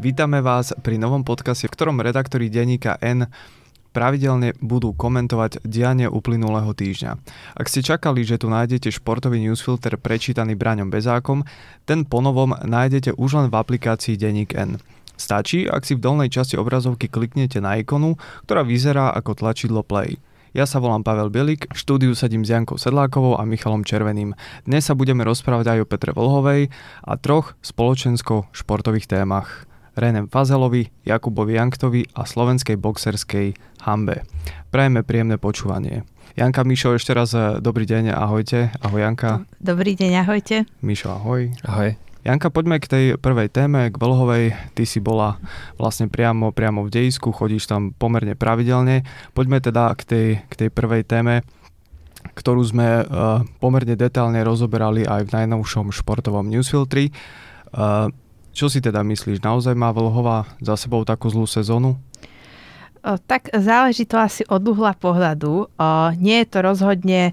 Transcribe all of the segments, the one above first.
Vítame vás pri novom podcaste, v ktorom redaktori denníka N pravidelne budú komentovať dianie uplynulého týždňa. Ak ste čakali, že tu nájdete športový newsfilter prečítaný Braňom Bezákom, ten ponovom nájdete už len v aplikácii Denník N. Stačí, ak si v dolnej časti obrazovky kliknete na ikonu, ktorá vyzerá ako tlačidlo play. Ja sa volám Pavel Bielik, v štúdiu sedím s Jankou Sedlákovou a Michalom Červeným. Dnes sa budeme rozprávať aj o Petre Volhovej a troch spoločensko-športových témach. Renem Fazelovi, Jakubovi Janktovi a slovenskej boxerskej hambe. Prajeme príjemné počúvanie. Janka, Mišo, ešte raz eh, dobrý deň, ahojte. Ahoj Janka. Dobrý deň, ahojte. Mišo, ahoj. Ahoj. Janka, poďme k tej prvej téme, k Vlhovej. Ty si bola vlastne priamo, priamo v dejisku, chodíš tam pomerne pravidelne. Poďme teda k tej, k tej prvej téme, ktorú sme uh, pomerne detálne rozoberali aj v najnovšom športovom newsfiltri. Uh, čo si teda myslíš, naozaj má Vlhova za sebou takú zlú sezónu? Tak záleží to asi od uhla pohľadu. Nie je to rozhodne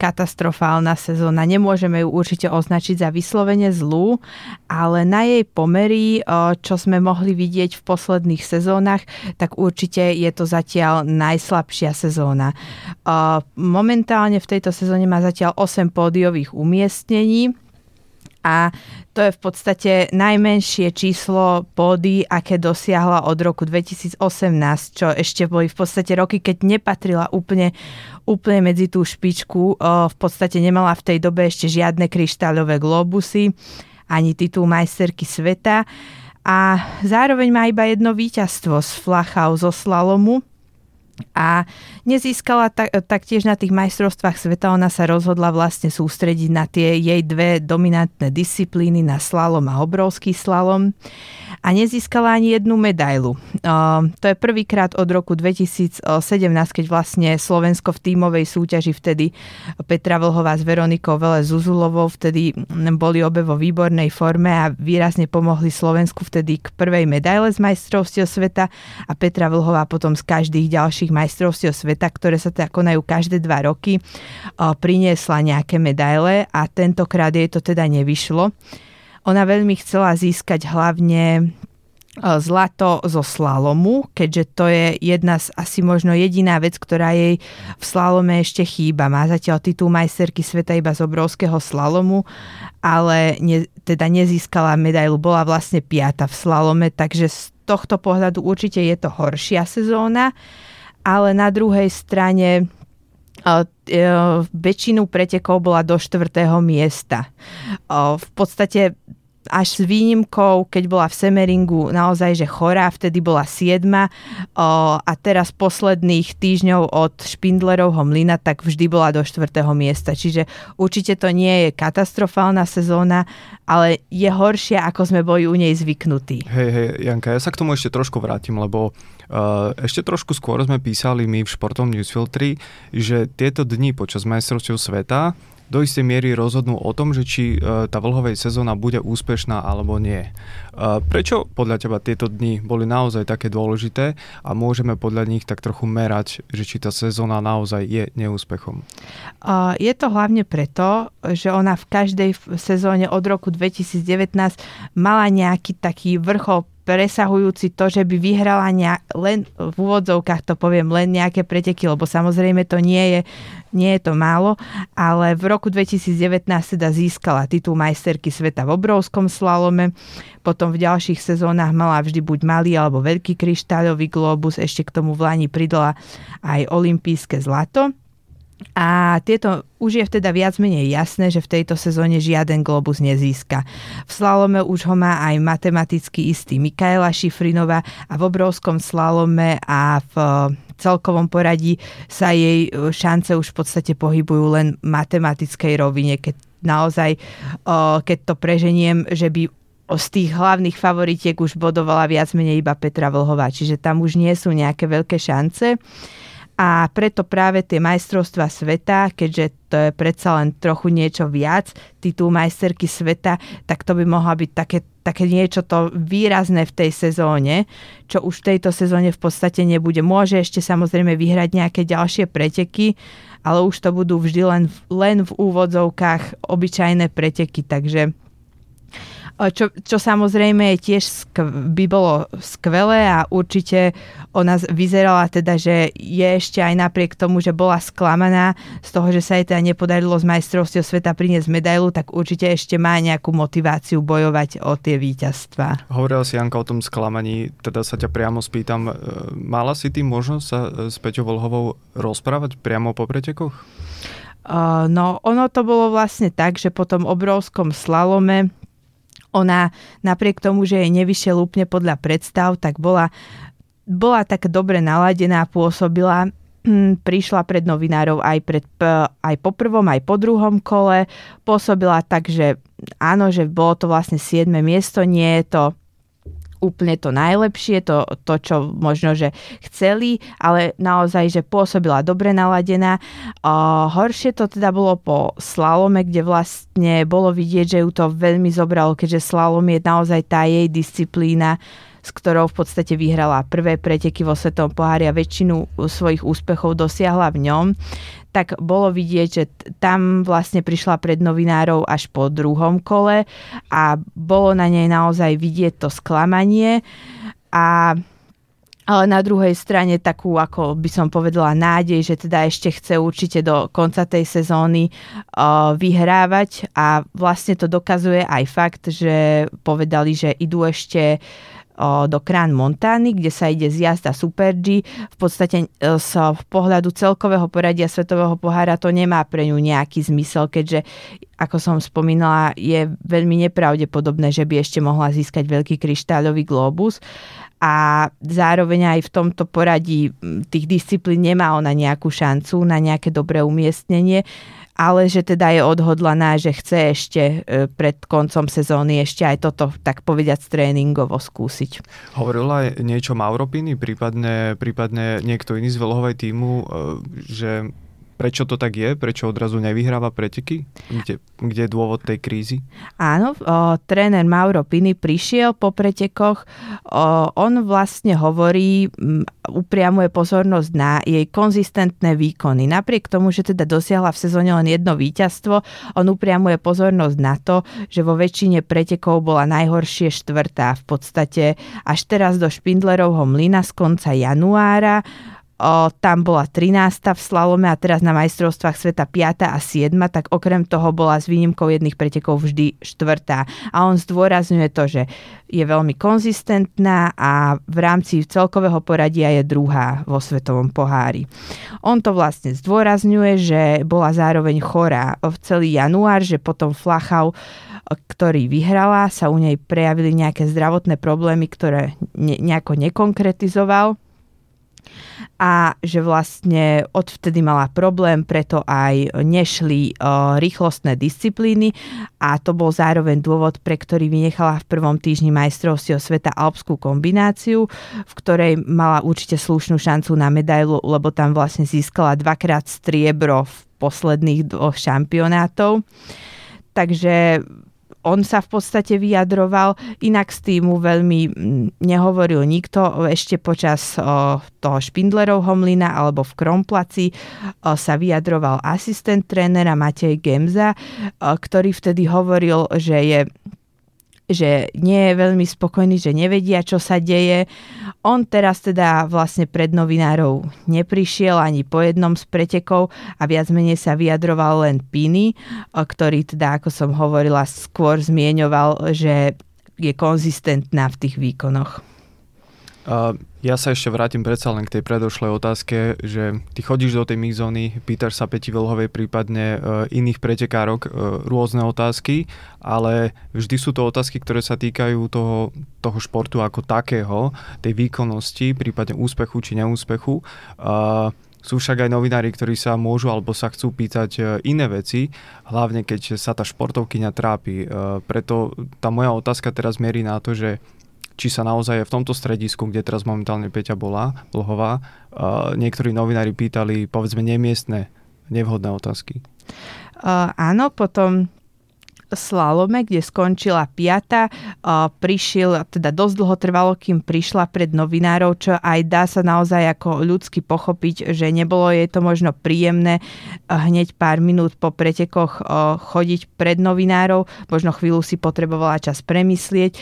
katastrofálna sezóna. Nemôžeme ju určite označiť za vyslovene zlú, ale na jej pomery, čo sme mohli vidieť v posledných sezónach, tak určite je to zatiaľ najslabšia sezóna. Momentálne v tejto sezóne má zatiaľ 8 pódiových umiestnení a to je v podstate najmenšie číslo pódy, aké dosiahla od roku 2018, čo ešte boli v podstate roky, keď nepatrila úplne, úplne medzi tú špičku. V podstate nemala v tej dobe ešte žiadne kryštáľové globusy, ani titul majsterky sveta. A zároveň má iba jedno víťazstvo z Flachau zo slalomu, a nezískala tak, taktiež na tých majstrovstvách sveta, ona sa rozhodla vlastne sústrediť na tie jej dve dominantné disciplíny, na slalom a obrovský slalom a nezískala ani jednu medailu. To je prvýkrát od roku 2017, keď vlastne Slovensko v tímovej súťaži vtedy Petra Vlhová s Veronikou Vele Zuzulovou vtedy boli obe vo výbornej forme a výrazne pomohli Slovensku vtedy k prvej medaile z majstrovstiev sveta a Petra Vlhová potom z každých ďalších majstrovstiev sveta, ktoré sa teda konajú každé dva roky, priniesla nejaké medaile a tentokrát jej to teda nevyšlo. Ona veľmi chcela získať hlavne e, zlato zo slalomu, keďže to je jedna z asi možno jediná vec, ktorá jej v slalome ešte chýba. Má zatiaľ titul majsterky sveta iba z obrovského slalomu, ale ne, teda nezískala medailu, bola vlastne piata v slalome, takže z tohto pohľadu určite je to horšia sezóna, ale na druhej strane väčšinu pretekov bola do štvrtého miesta. V podstate až s výnimkou, keď bola v Semeringu naozaj, že chorá, vtedy bola siedma a teraz posledných týždňov od Špindlerovho mlyna, tak vždy bola do štvrtého miesta. Čiže určite to nie je katastrofálna sezóna, ale je horšia, ako sme boli u nej zvyknutí. Hej, hej, Janka, ja sa k tomu ešte trošku vrátim, lebo uh, ešte trošku skôr sme písali my v športom newsfiltri, že tieto dni počas majstrovstiev sveta do istej miery rozhodnú o tom, že či e, tá vlhovej sezóna bude úspešná alebo nie. E, prečo podľa teba tieto dni boli naozaj také dôležité a môžeme podľa nich tak trochu merať, že či tá sezóna naozaj je neúspechom? Je to hlavne preto, že ona v každej sezóne od roku 2019 mala nejaký taký vrchol presahujúci to, že by vyhrala nejak, len v úvodzovkách to poviem, len nejaké preteky, lebo samozrejme to nie je, nie je to málo, ale v roku 2019 teda získala titul majsterky sveta v obrovskom slalome, potom v ďalších sezónach mala vždy buď malý alebo veľký kryštáľový globus, ešte k tomu v Lani pridala aj olympijské zlato. A tieto už je teda viac menej jasné, že v tejto sezóne žiaden globus nezíska. V slalome už ho má aj matematicky istý Mikaela Šifrinová a v obrovskom slalome a v celkovom poradí sa jej šance už v podstate pohybujú len v matematickej rovine, keď naozaj, keď to preženiem, že by z tých hlavných favoritiek už bodovala viac menej iba Petra Vlhová, čiže tam už nie sú nejaké veľké šance a preto práve tie majstrovstva sveta, keďže to je predsa len trochu niečo viac, titul majsterky sveta, tak to by mohla byť také, také niečo to výrazné v tej sezóne, čo už v tejto sezóne v podstate nebude. Môže ešte samozrejme vyhrať nejaké ďalšie preteky, ale už to budú vždy len, len v úvodzovkách obyčajné preteky, takže čo, čo samozrejme je tiež skv- by bolo skvelé a určite ona vyzerala teda, že je ešte aj napriek tomu, že bola sklamaná z toho, že sa jej teda nepodarilo z majstrovstiev sveta priniesť medailu, tak určite ešte má nejakú motiváciu bojovať o tie víťazstva. Hovorila si Janka o tom sklamaní, teda sa ťa priamo spýtam, e, mala si tým možnosť sa e, s Peťou Volhovou rozprávať priamo po pretekoch? Uh, no, ono to bolo vlastne tak, že po tom obrovskom slalome ona napriek tomu, že jej nevyšiel úplne podľa predstav, tak bola, bola tak dobre naladená, pôsobila, hm, prišla pred novinárov aj, pred, aj po prvom, aj po druhom kole. Pôsobila tak, že áno, že bolo to vlastne 7. miesto, nie je to úplne to najlepšie, to, to, čo možno, že chceli, ale naozaj, že pôsobila dobre naladená. Uh, horšie to teda bolo po slalome, kde vlastne bolo vidieť, že ju to veľmi zobralo, keďže slalom je naozaj tá jej disciplína, s ktorou v podstate vyhrala prvé preteky vo Svetom pohári a väčšinu svojich úspechov dosiahla v ňom tak bolo vidieť, že tam vlastne prišla pred novinárov až po druhom kole a bolo na nej naozaj vidieť to sklamanie. A ale na druhej strane takú, ako by som povedala, nádej, že teda ešte chce určite do konca tej sezóny uh, vyhrávať. A vlastne to dokazuje aj fakt, že povedali, že idú ešte uh, do Krán Montány, kde sa ide z jazda Super G. V podstate z e, pohľadu celkového poradia Svetového pohára to nemá pre ňu nejaký zmysel, keďže ako som spomínala, je veľmi nepravdepodobné, že by ešte mohla získať veľký kryštáľový globus a zároveň aj v tomto poradí tých disciplín nemá ona nejakú šancu na nejaké dobré umiestnenie ale že teda je odhodlaná, že chce ešte e, pred koncom sezóny ešte aj toto, tak povediať, tréningovo skúsiť. Hovorila aj niečo Mauropiny, prípadne, prípadne niekto iný z Velhovej týmu, e, že Prečo to tak je? Prečo odrazu nevyhráva preteky? Kde, kde je dôvod tej krízy? Áno, o, tréner Mauro Pini prišiel po pretekoch. O, on vlastne hovorí, m, upriamuje pozornosť na jej konzistentné výkony. Napriek tomu, že teda dosiahla v sezóne len jedno víťazstvo, on upriamuje pozornosť na to, že vo väčšine pretekov bola najhoršie štvrtá. V podstate až teraz do Špindlerovho mlyna z konca januára O, tam bola 13. v slalome a teraz na majstrovstvách sveta 5. a 7. tak okrem toho bola s výnimkou jedných pretekov vždy 4. A on zdôrazňuje to, že je veľmi konzistentná a v rámci celkového poradia je druhá vo svetovom pohári. On to vlastne zdôrazňuje, že bola zároveň chorá v celý január, že potom Flachau ktorý vyhrala, sa u nej prejavili nejaké zdravotné problémy, ktoré ne, nejako nekonkretizoval a že vlastne odvtedy mala problém, preto aj nešli uh, rýchlostné disciplíny a to bol zároveň dôvod, pre ktorý vynechala v prvom týždni majstrovstiev sveta alpskú kombináciu, v ktorej mala určite slušnú šancu na medailu, lebo tam vlastne získala dvakrát striebro v posledných dvoch šampionátov. Takže on sa v podstate vyjadroval, inak z týmu veľmi nehovoril nikto, ešte počas toho Špindlerovho mlyna alebo v Kromplaci sa vyjadroval asistent trénera Matej Gemza, ktorý vtedy hovoril, že je že nie je veľmi spokojný, že nevedia, čo sa deje. On teraz teda vlastne pred novinárov neprišiel ani po jednom z pretekov a viac menej sa vyjadroval len Piny, ktorý teda, ako som hovorila, skôr zmieňoval, že je konzistentná v tých výkonoch. Uh, ja sa ešte vrátim predsa len k tej predošlej otázke, že ty chodíš do tej mixzóny, pýtaš sa Peti Velhovej prípadne e, iných pretekárok e, rôzne otázky, ale vždy sú to otázky, ktoré sa týkajú toho, toho športu ako takého, tej výkonnosti, prípadne úspechu či neúspechu. E, sú však aj novinári, ktorí sa môžu alebo sa chcú pýtať e, iné veci, hlavne keď sa tá športovkyňa trápi. Preto tá moja otázka teraz mierí na to, že či sa naozaj v tomto stredisku, kde teraz momentálne Peťa bola, Vlhová, uh, niektorí novinári pýtali povedzme nemiestne, nevhodné otázky. Uh, áno, potom slalome, kde skončila piata. Prišiel, teda dosť dlho trvalo, kým prišla pred novinárov, čo aj dá sa naozaj ako ľudsky pochopiť, že nebolo jej to možno príjemné hneď pár minút po pretekoch chodiť pred novinárov. Možno chvíľu si potrebovala čas premyslieť.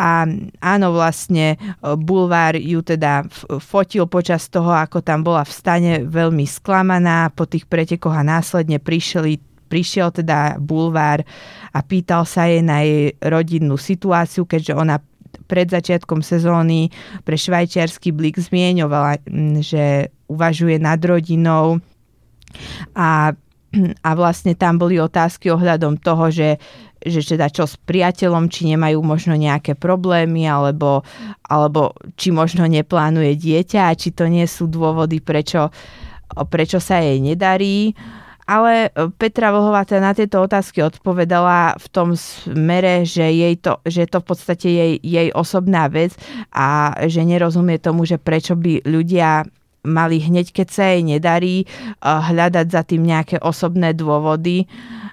A áno, vlastne Bulvár ju teda fotil počas toho, ako tam bola v stane veľmi sklamaná po tých pretekoch a následne prišli prišiel teda bulvár a pýtal sa jej na jej rodinnú situáciu, keďže ona pred začiatkom sezóny pre švajčiarsky blik zmieňovala, že uvažuje nad rodinou a, a vlastne tam boli otázky ohľadom toho, že že teda čo s priateľom, či nemajú možno nejaké problémy, alebo, alebo či možno neplánuje dieťa a či to nie sú dôvody, prečo, prečo sa jej nedarí. Uh, ale e, Petra Vlhová teda na tieto otázky odpovedala v tom smere, že, jej to, že je to v podstate jej, jej osobná vec a že nerozumie tomu, že prečo by ľudia mali hneď, keď sa jej nedarí, e, hľadať za tým nejaké osobné dôvody.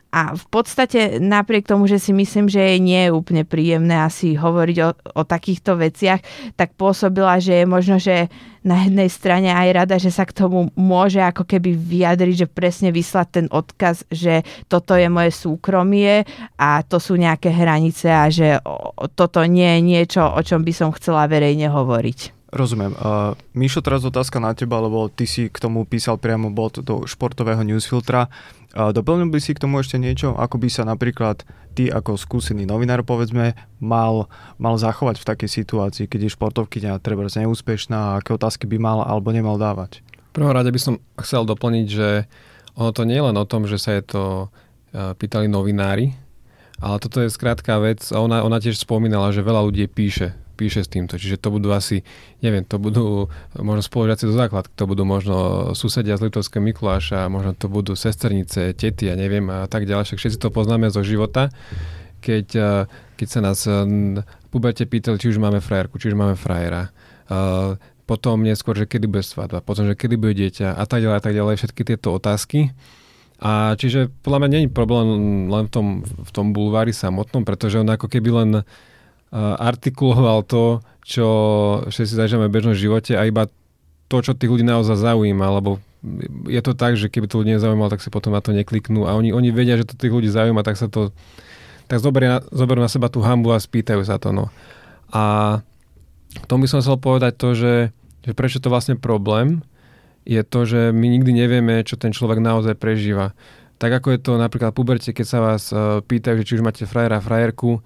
A v podstate napriek tomu, že si myslím, že jej nie je úplne príjemné asi hovoriť o, o takýchto veciach, tak pôsobila, že je možno, že na jednej strane aj rada, že sa k tomu môže ako keby vyjadriť, že presne vyslať ten odkaz, že toto je moje súkromie a to sú nejaké hranice a že toto nie je niečo, o čom by som chcela verejne hovoriť. Rozumiem. Uh, Míšo, teraz otázka na teba, lebo ty si k tomu písal priamo bod do športového newsfiltra. Uh, doplnil by si k tomu ešte niečo? Ako by sa napríklad ty ako skúsený novinár, povedzme, mal, mal zachovať v takej situácii, keď je športovkyňa treba neúspešná a aké otázky by mal alebo nemal dávať? V prvom rade by som chcel doplniť, že ono to nie je len o tom, že sa je to uh, pýtali novinári, ale toto je skrátka vec, a ona, ona tiež spomínala, že veľa ľudí píše píše s týmto. Čiže to budú asi, neviem, to budú možno spolužiaci do základ, to budú možno susedia z Litovského Mikuláša, možno to budú sesternice, tety a neviem a tak ďalej. Však všetci to poznáme zo života. Keď, eh, keď sa nás v puberte pýtali, či už máme frajerku, či už máme frajera. Eh, potom neskôr, že kedy bude svadba, potom, že kedy bude dieťa a tak ďalej a tak ďalej, všetky tieto otázky. A čiže podľa mňa je problém len v tom, v tom bulvári samotnom, pretože on ako keby len artikuloval to, čo všetci zažívame v bežnom živote a iba to, čo tých ľudí naozaj zaujíma, lebo je to tak, že keby to ľudí nezaujímalo, tak si potom na to nekliknú a oni, oni vedia, že to tých ľudí zaujíma, tak sa to tak zoberie, zoberú na seba tú hambu a spýtajú sa to. No. A tomu by som chcel povedať to, že, že prečo to vlastne problém, je to, že my nikdy nevieme, čo ten človek naozaj prežíva. Tak ako je to napríklad v puberte, keď sa vás uh, pýtajú, že či už máte frajera, frajerku,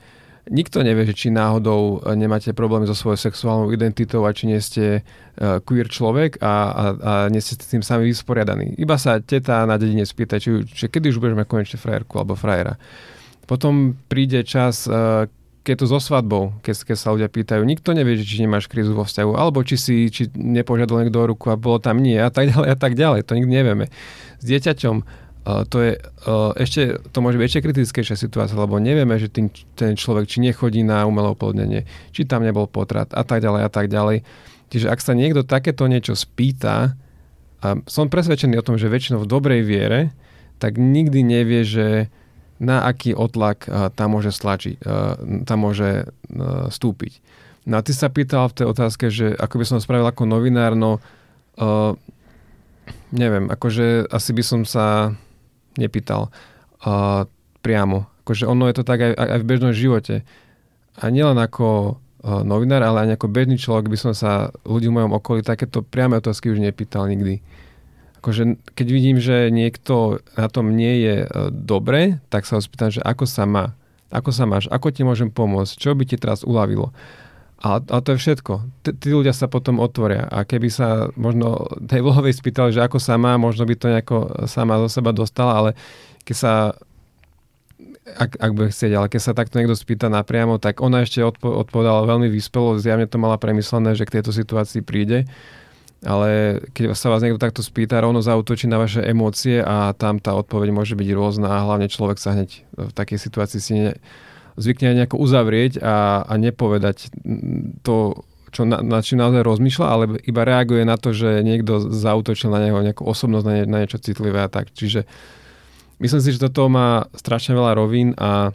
nikto nevie, či náhodou e, nemáte problémy so svojou sexuálnou identitou a či nie ste uh, queer človek a, a, a nie ste s tým sami vysporiadaní. Iba sa teta na dedine spýta, či, či kedy už budeš mať konečne frajerku alebo frajera. Potom príde čas, uh, keď to so svadbou, keď, keď sa ľudia pýtajú, nikto nevie, či nemáš krízu vo vzťahu, alebo či si či nepožiadal niekto ruku a bolo tam nie a tak ďalej a tak ďalej. To nikdy nevieme. S dieťaťom To je ešte, to môže byť ešte kritickejšia situácia, lebo nevieme, že tým, ten človek či nechodí na umelé oplodnenie, či tam nebol potrat a tak ďalej a tak ďalej. Čiže ak sa niekto takéto niečo spýta, a som presvedčený o tom, že väčšinou v dobrej viere, tak nikdy nevie, že na aký otlak tam môže stlačiť, tam môže stúpiť. No a ty sa pýtal v tej otázke, že ako by som spravil ako novinár, no neviem, akože asi by som sa nepýtal uh, priamo. Akože ono je to tak aj, aj v bežnom živote. A nielen ako uh, novinár, ale aj ako bežný človek by som sa ľudí v mojom okolí takéto priame otázky už nepýtal nikdy. Akože keď vidím, že niekto na tom nie je uh, dobre, tak sa ho spýtam, že ako sa má. Ako sa máš? Ako ti môžem pomôcť? Čo by ti teraz uľavilo? A, a to je všetko. T- tí ľudia sa potom otvoria. A keby sa možno tej vlhovej spýtali, že ako sa má, možno by to nejako sama zo seba dostala, ale keď sa ak, ak bude chcieť, ale keď sa takto niekto spýta napriamo, tak ona ešte odpo- odpovedala veľmi vyspelo, zjavne to mala premyslené, že k tejto situácii príde. Ale keď sa vás niekto takto spýta, rovno zautočí na vaše emócie a tam tá odpoveď môže byť rôzna a hlavne človek sa hneď v takej situácii si ne, zvykne aj nejako uzavrieť a, a nepovedať to, čo na, na čím naozaj rozmýšľa, ale iba reaguje na to, že niekto zautočil na neho nejakú osobnosť, na, nie, na niečo citlivé a tak. Čiže myslím si, že toto má strašne veľa rovín a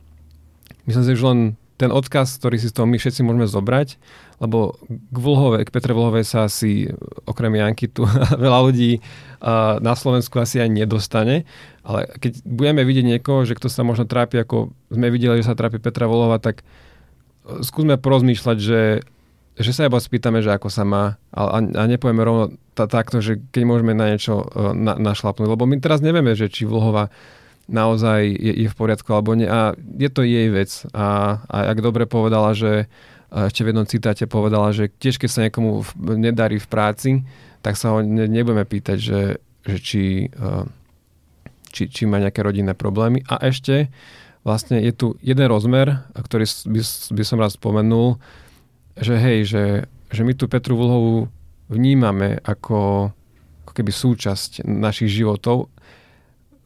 myslím si, že len ten odkaz, ktorý si z toho my všetci môžeme zobrať, lebo k Vlhove, k Petre Vlhovej sa asi okrem Janky tu veľa ľudí na Slovensku asi aj nedostane, ale keď budeme vidieť niekoho, že kto sa možno trápi, ako sme videli, že sa trápi Petra Vlhova, tak skúsme porozmýšľať, že že sa iba spýtame, že ako sa má a, a nepovieme rovno t- takto, že keď môžeme na niečo uh, na, našlapnúť. Lebo my teraz nevieme, že či Vlhova naozaj je, je v poriadku alebo nie. A je to jej vec. A, a ak dobre povedala, že ešte v jednom citáte povedala, že tiež keď sa niekomu v, nedarí v práci, tak sa ho ne, nebudeme pýtať, že, že či, či, či má nejaké rodinné problémy. A ešte vlastne je tu jeden rozmer, ktorý by, by som raz spomenul, že hej, že, že my tu Petru Vlhovú vnímame ako, ako keby súčasť našich životov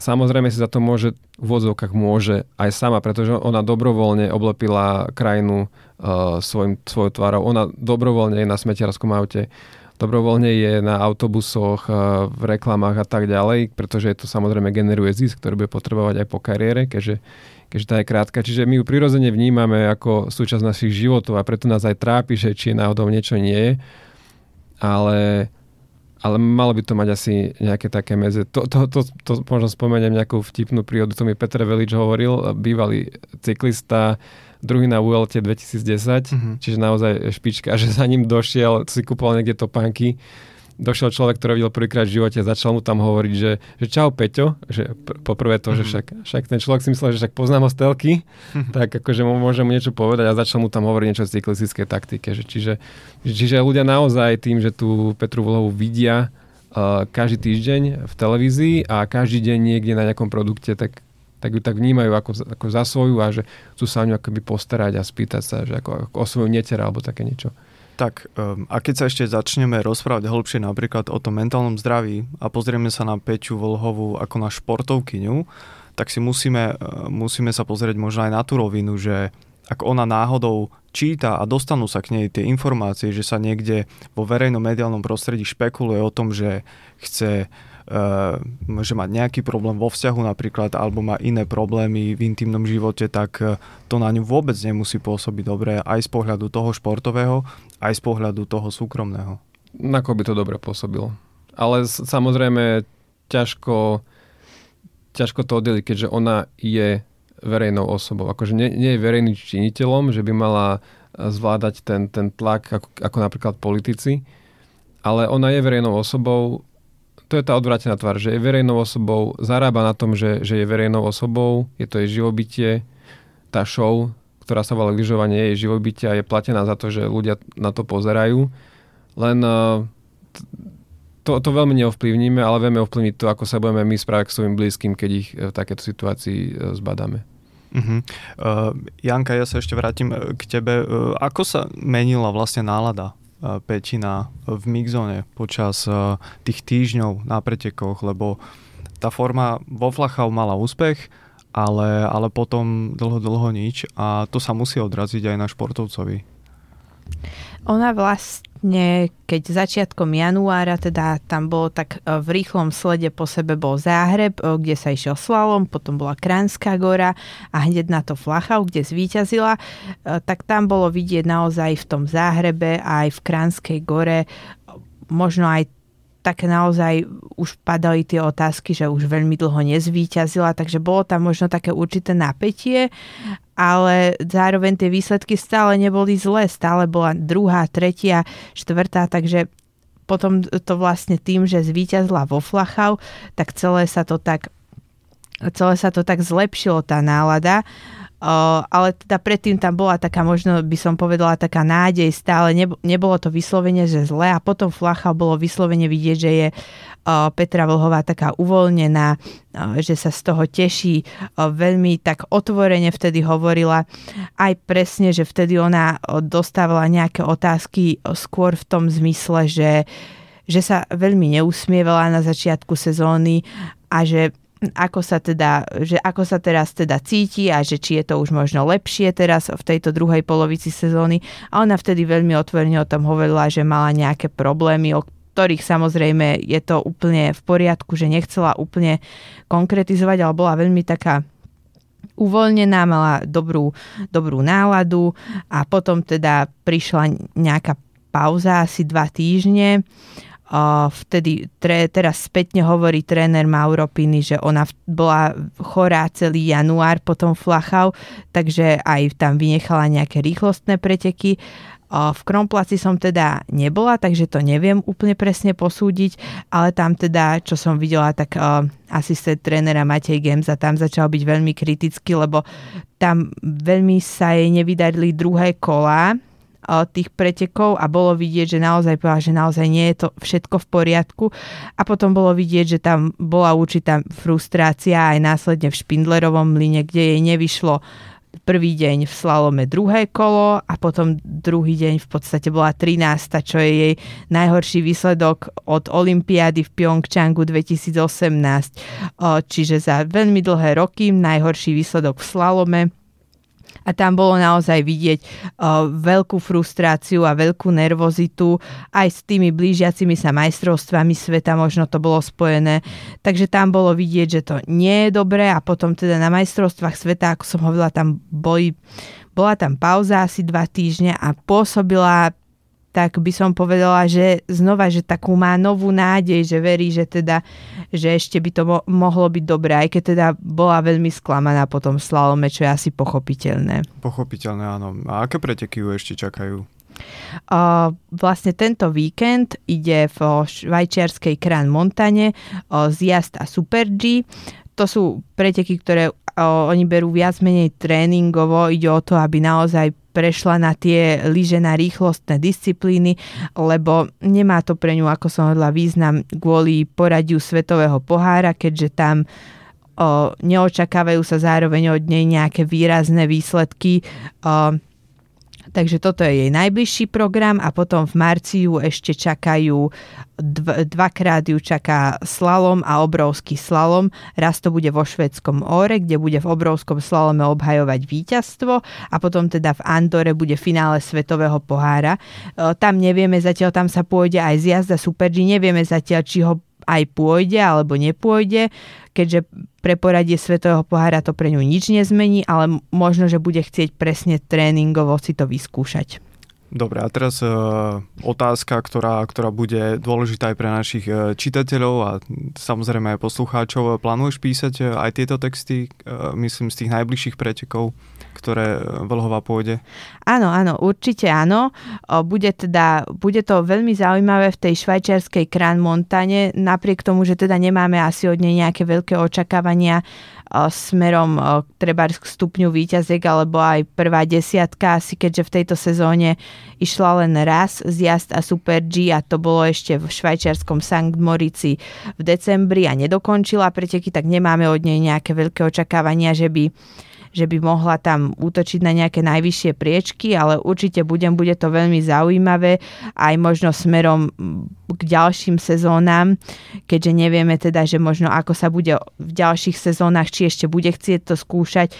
samozrejme si za to môže, v vodzovkách môže aj sama, pretože ona dobrovoľne oblepila krajinu uh, svojim, svojou tvárou. Ona dobrovoľne je na smetiarskom aute, dobrovoľne je na autobusoch, uh, v reklamách a tak ďalej, pretože to samozrejme generuje zisk, ktorý bude potrebovať aj po kariére, keďže, keďže tá je krátka. Čiže my ju prirodzene vnímame ako súčasť našich životov a preto nás aj trápi, že či náhodou niečo nie je. Ale ale malo by to mať asi nejaké také medze. To, to, to, to možno spomeniem nejakú vtipnú prírodu, to mi Petr Velič hovoril, bývalý cyklista, druhý na ULT 2010, mm-hmm. čiže naozaj špička, že za ním došiel, si kúpoval niekde topánky došiel človek, ktorý videl prvýkrát v živote, začal mu tam hovoriť, že, že čau Peťo, že pr- poprvé to, mm-hmm. že mhm. však, však ten človek si myslel, že však poznám ho z telky, mm-hmm. tak akože mu môžem mu niečo povedať a začal mu tam hovoriť niečo z cyklistickej taktike. Že, čiže, čiže ľudia naozaj tým, že tú Petru Vlohu vidia uh, každý týždeň v televízii a každý deň niekde na nejakom produkte, tak tak ju tak vnímajú ako, ako za svoju a že chcú sa o ňu akoby postarať a spýtať sa, že ako, ako o svoju netera alebo také niečo. Tak um, a keď sa ešte začneme rozprávať hĺbšie napríklad o tom mentálnom zdraví a pozrieme sa na Peťu Volhovú ako na športovkyňu, tak si musíme, uh, musíme sa pozrieť možno aj na tú rovinu, že ak ona náhodou číta a dostanú sa k nej tie informácie, že sa niekde vo verejnom mediálnom prostredí špekuluje o tom, že chce môže mať nejaký problém vo vzťahu napríklad, alebo má iné problémy v intimnom živote, tak e, to na ňu vôbec nemusí pôsobiť dobre aj z pohľadu toho športového, aj z pohľadu toho súkromného. Nako by to dobre pôsobilo. Ale samozrejme ťažko, ťažko to oddeliť, keďže ona je verejnou osobou. Akože nie, nie je verejným činiteľom, že by mala zvládať ten, ten tlak ako, ako napríklad politici, ale ona je verejnou osobou, to je tá odvrátená tvár, že je verejnou osobou, zarába na tom, že, že je verejnou osobou, je to jej živobytie, tá show, ktorá sa volá lyžovanie, je jej živobytie a je platená za to, že ľudia na to pozerajú. Len eh, to, to veľmi neovplyvníme, ale vieme ovplyvniť to, ako sa budeme my správať k svojim blízkym, keď ich v takéto situácii eh, zbadáme. Uh-huh. Uh, Janka, ja sa ešte vrátim k tebe. Uh, ako sa menila vlastne nálada Petina v mixzone počas tých týždňov na pretekoch, lebo tá forma vo Flachau mala úspech, ale, ale potom dlho, dlho nič a to sa musí odraziť aj na športovcovi. Ona vlastne, keď začiatkom januára, teda tam bolo tak e, v rýchlom slede po sebe bol Záhreb, e, kde sa išiel slalom, potom bola Kranská gora a hneď na to Flachau, kde zvíťazila, e, tak tam bolo vidieť naozaj v tom Záhrebe aj v Kranskej gore možno aj tak naozaj už padali tie otázky, že už veľmi dlho nezvíťazila, takže bolo tam možno také určité napätie, ale zároveň tie výsledky stále neboli zlé, stále bola druhá, tretia, štvrtá, takže potom to vlastne tým, že zvíťazila vo Flachau, tak celé sa to tak celé sa to tak zlepšilo tá nálada. Ale teda predtým tam bola taká, možno by som povedala, taká nádej stále, Neb- nebolo to vyslovene, že zle a potom Flacha bolo vyslovene vidieť, že je Petra Vlhová taká uvoľnená, že sa z toho teší, veľmi tak otvorene vtedy hovorila, aj presne, že vtedy ona dostávala nejaké otázky skôr v tom zmysle, že že sa veľmi neusmievala na začiatku sezóny a že ako sa teda, že ako sa teraz teda cíti a že či je to už možno lepšie teraz v tejto druhej polovici sezóny. A ona vtedy veľmi otvorene o tom hovorila, že mala nejaké problémy, o ktorých samozrejme je to úplne v poriadku, že nechcela úplne konkretizovať, ale bola veľmi taká uvoľnená, mala dobrú, dobrú náladu a potom teda prišla nejaká pauza, asi dva týždne. Vtedy tre, teraz spätne hovorí tréner Mauro Pini, že ona bola chorá celý január, potom flachau, takže aj tam vynechala nejaké rýchlostné preteky. V Kromplaci som teda nebola, takže to neviem úplne presne posúdiť, ale tam teda, čo som videla, tak asistent trénera Matej Gemza tam začal byť veľmi kritický, lebo tam veľmi sa jej nevydarili druhé kola tých pretekov a bolo vidieť, že naozaj povedala, že naozaj nie je to všetko v poriadku a potom bolo vidieť, že tam bola určitá frustrácia aj následne v Špindlerovom mline, kde jej nevyšlo prvý deň v slalome druhé kolo a potom druhý deň v podstate bola 13, čo je jej najhorší výsledok od Olympiády v Pyeongchangu 2018. Čiže za veľmi dlhé roky najhorší výsledok v slalome a tam bolo naozaj vidieť uh, veľkú frustráciu a veľkú nervozitu aj s tými blížiacimi sa majstrovstvami sveta, možno to bolo spojené. Takže tam bolo vidieť, že to nie je dobré a potom teda na majstrovstvách sveta, ako som hovorila, tam boli, bola tam pauza asi dva týždne a pôsobila tak by som povedala, že znova, že takú má novú nádej, že verí, že teda, že ešte by to mo- mohlo byť dobré, aj keď teda bola veľmi sklamaná po tom slalome, čo je asi pochopiteľné. Pochopiteľné, áno. A aké preteky ju ešte čakajú? Uh, vlastne tento víkend ide v švajčiarskej Kran Montane uh, zjazd a Super G. To sú preteky, ktoré oni berú viac menej tréningovo. Ide o to, aby naozaj prešla na tie lyže na rýchlostné disciplíny, lebo nemá to pre ňu, ako som hovorila, význam kvôli poradiu svetového pohára, keďže tam o, neočakávajú sa zároveň od nej nejaké výrazné výsledky. O, Takže toto je jej najbližší program a potom v marci ju ešte čakajú, dv- dvakrát ju čaká slalom a obrovský slalom. Raz to bude vo švedskom Óre, kde bude v obrovskom slalome obhajovať víťazstvo a potom teda v Andore bude finále svetového pohára. E, tam nevieme zatiaľ, tam sa pôjde aj zjazda Super G, nevieme zatiaľ, či ho aj pôjde alebo nepôjde, keďže pre poradie Svetového pohára to pre ňu nič nezmení, ale možno, že bude chcieť presne tréningovo si to vyskúšať. Dobre, a teraz uh, otázka, ktorá, ktorá bude dôležitá aj pre našich uh, čitateľov a samozrejme aj poslucháčov. Plánuješ písať uh, aj tieto texty, myslím, z tých najbližších pretekov? Ktoré Vlhova pôjde? Áno, áno, určite áno. Bude, teda, bude to veľmi zaujímavé v tej švajčiarskej Kran Montane, napriek tomu, že teda nemáme asi od nej nejaké veľké očakávania smerom treba k stupňu výťazek alebo aj prvá desiatka, asi keďže v tejto sezóne išla len raz zjazd a Super G a to bolo ešte v švajčiarskom Sankt Morici v decembri a nedokončila preteky, tak nemáme od nej nejaké veľké očakávania, že by že by mohla tam útočiť na nejaké najvyššie priečky, ale určite budem, bude to veľmi zaujímavé aj možno smerom k ďalším sezónam, keďže nevieme teda, že možno ako sa bude v ďalších sezónach, či ešte bude chcieť to skúšať.